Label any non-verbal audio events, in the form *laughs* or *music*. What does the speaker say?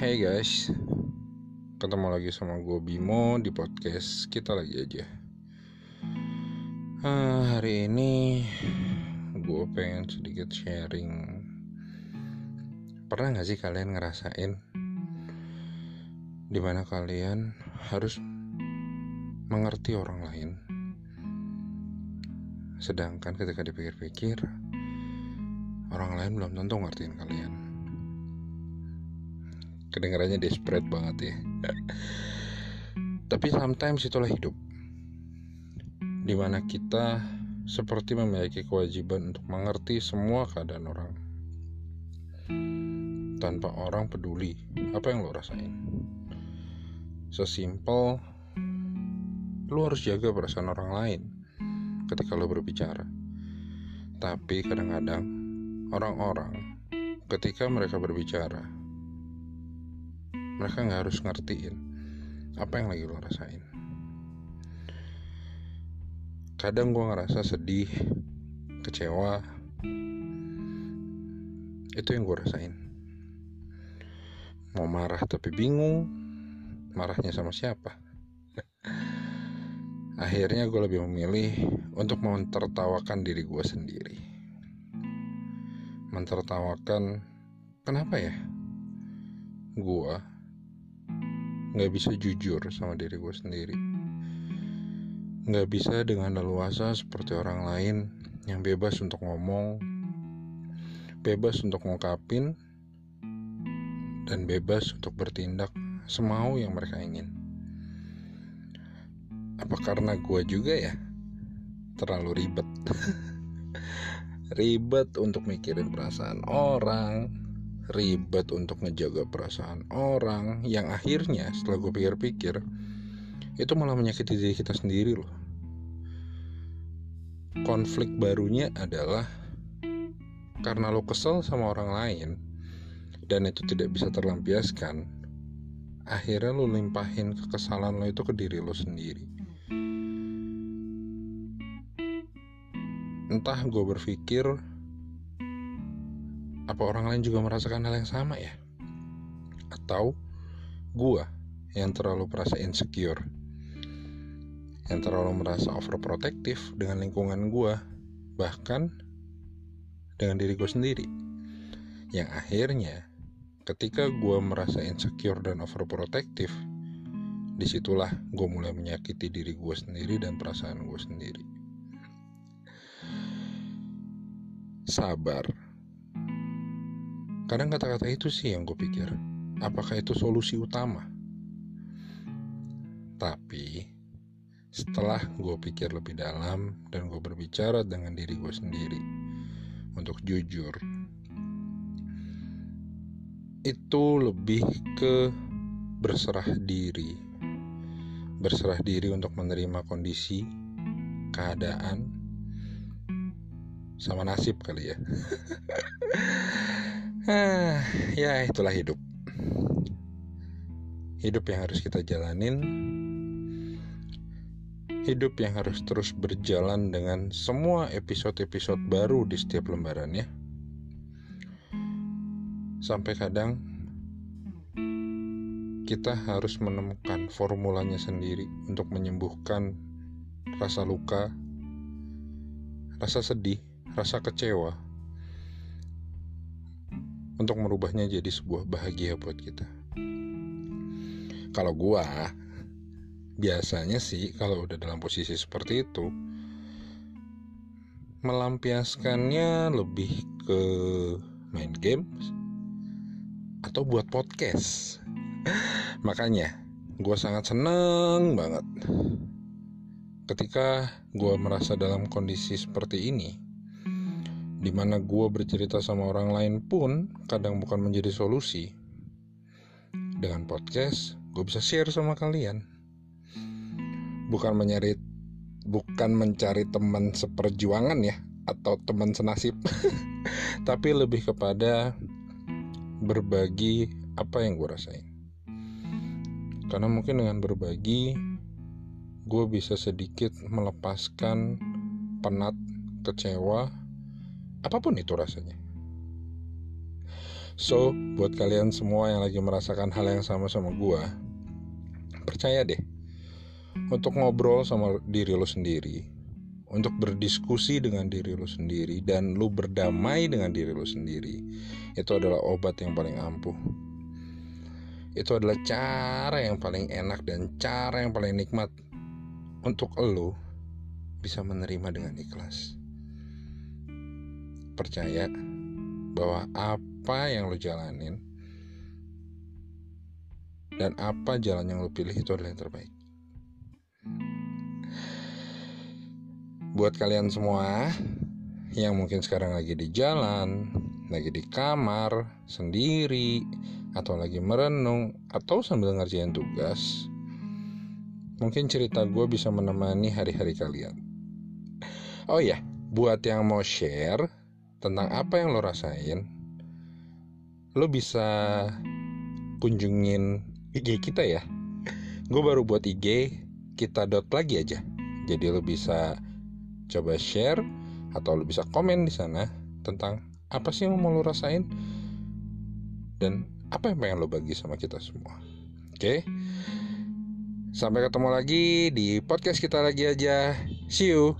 Hey guys, ketemu lagi sama gue Bimo di podcast kita lagi aja. Ah, hari ini gue pengen sedikit sharing. Pernah gak sih kalian ngerasain di mana kalian harus mengerti orang lain, sedangkan ketika dipikir-pikir orang lain belum tentu ngertiin kalian kedengarannya desperate banget ya. Tapi sometimes itulah hidup. Di mana kita seperti memiliki kewajiban untuk mengerti semua keadaan orang. Tanpa orang peduli apa yang lo rasain. Sesimpel lo harus jaga perasaan orang lain ketika lo berbicara. Tapi kadang-kadang orang-orang ketika mereka berbicara mereka nggak harus ngertiin apa yang lagi lo rasain. Kadang gue ngerasa sedih kecewa. Itu yang gue rasain. Mau marah tapi bingung marahnya sama siapa? *laughs* Akhirnya gue lebih memilih untuk mentertawakan diri gue sendiri. Mentertawakan kenapa ya? Gue nggak bisa jujur sama diri gue sendiri. Nggak bisa dengan leluasa seperti orang lain yang bebas untuk ngomong bebas untuk ngungkapin dan bebas untuk bertindak semau yang mereka ingin. Apa karena gue juga ya? Terlalu ribet. *laughs* Ribet untuk mikirin perasaan orang ribet untuk ngejaga perasaan orang yang akhirnya setelah gue pikir-pikir itu malah menyakiti diri kita sendiri loh. Konflik barunya adalah karena lo kesel sama orang lain dan itu tidak bisa terlampiaskan akhirnya lo limpahin kekesalan lo itu ke diri lo sendiri. Entah gue berpikir apa orang lain juga merasakan hal yang sama ya? Atau gua yang terlalu merasa insecure? Yang terlalu merasa overprotective dengan lingkungan gua, bahkan dengan diri gue sendiri. Yang akhirnya ketika gue merasa insecure dan overprotective, di situlah gue mulai menyakiti diri gue sendiri dan perasaan gue sendiri. Sabar Kadang kata-kata itu sih yang gue pikir, apakah itu solusi utama? Tapi setelah gue pikir lebih dalam dan gue berbicara dengan diri gue sendiri untuk jujur, itu lebih ke berserah diri, berserah diri untuk menerima kondisi, keadaan, sama nasib kali ya. *laughs* Ah, ya itulah hidup. Hidup yang harus kita jalanin. Hidup yang harus terus berjalan dengan semua episode-episode baru di setiap lembarannya. Sampai kadang kita harus menemukan formulanya sendiri untuk menyembuhkan rasa luka, rasa sedih, rasa kecewa, untuk merubahnya jadi sebuah bahagia buat kita. Kalau gua biasanya sih kalau udah dalam posisi seperti itu melampiaskannya lebih ke main games atau buat podcast. *laughs* Makanya gue sangat seneng banget ketika gue merasa dalam kondisi seperti ini di mana gue bercerita sama orang lain pun kadang bukan menjadi solusi. Dengan podcast gue bisa share sama kalian. Bukan mencari bukan mencari teman seperjuangan ya atau teman senasib. *laughs* Tapi lebih kepada berbagi apa yang gue rasain. Karena mungkin dengan berbagi gue bisa sedikit melepaskan penat kecewa apa pun itu rasanya. So, buat kalian semua yang lagi merasakan hal yang sama sama gue, percaya deh, untuk ngobrol sama diri lo sendiri, untuk berdiskusi dengan diri lo sendiri, dan lo berdamai dengan diri lo sendiri, itu adalah obat yang paling ampuh. Itu adalah cara yang paling enak dan cara yang paling nikmat untuk lo bisa menerima dengan ikhlas. Percaya bahwa apa yang lo jalanin dan apa jalan yang lo pilih itu adalah yang terbaik. Buat kalian semua yang mungkin sekarang lagi di jalan, lagi di kamar, sendiri, atau lagi merenung, atau sambil ngerjain tugas, mungkin cerita gue bisa menemani hari-hari kalian. Oh ya, buat yang mau share tentang apa yang lo rasain, lo bisa kunjungin IG kita ya. Gue baru buat IG kita dot lagi aja. Jadi lo bisa coba share atau lo bisa komen di sana tentang apa sih yang mau lo rasain dan apa yang pengen lo bagi sama kita semua. Oke. Sampai ketemu lagi di podcast kita lagi aja. See you.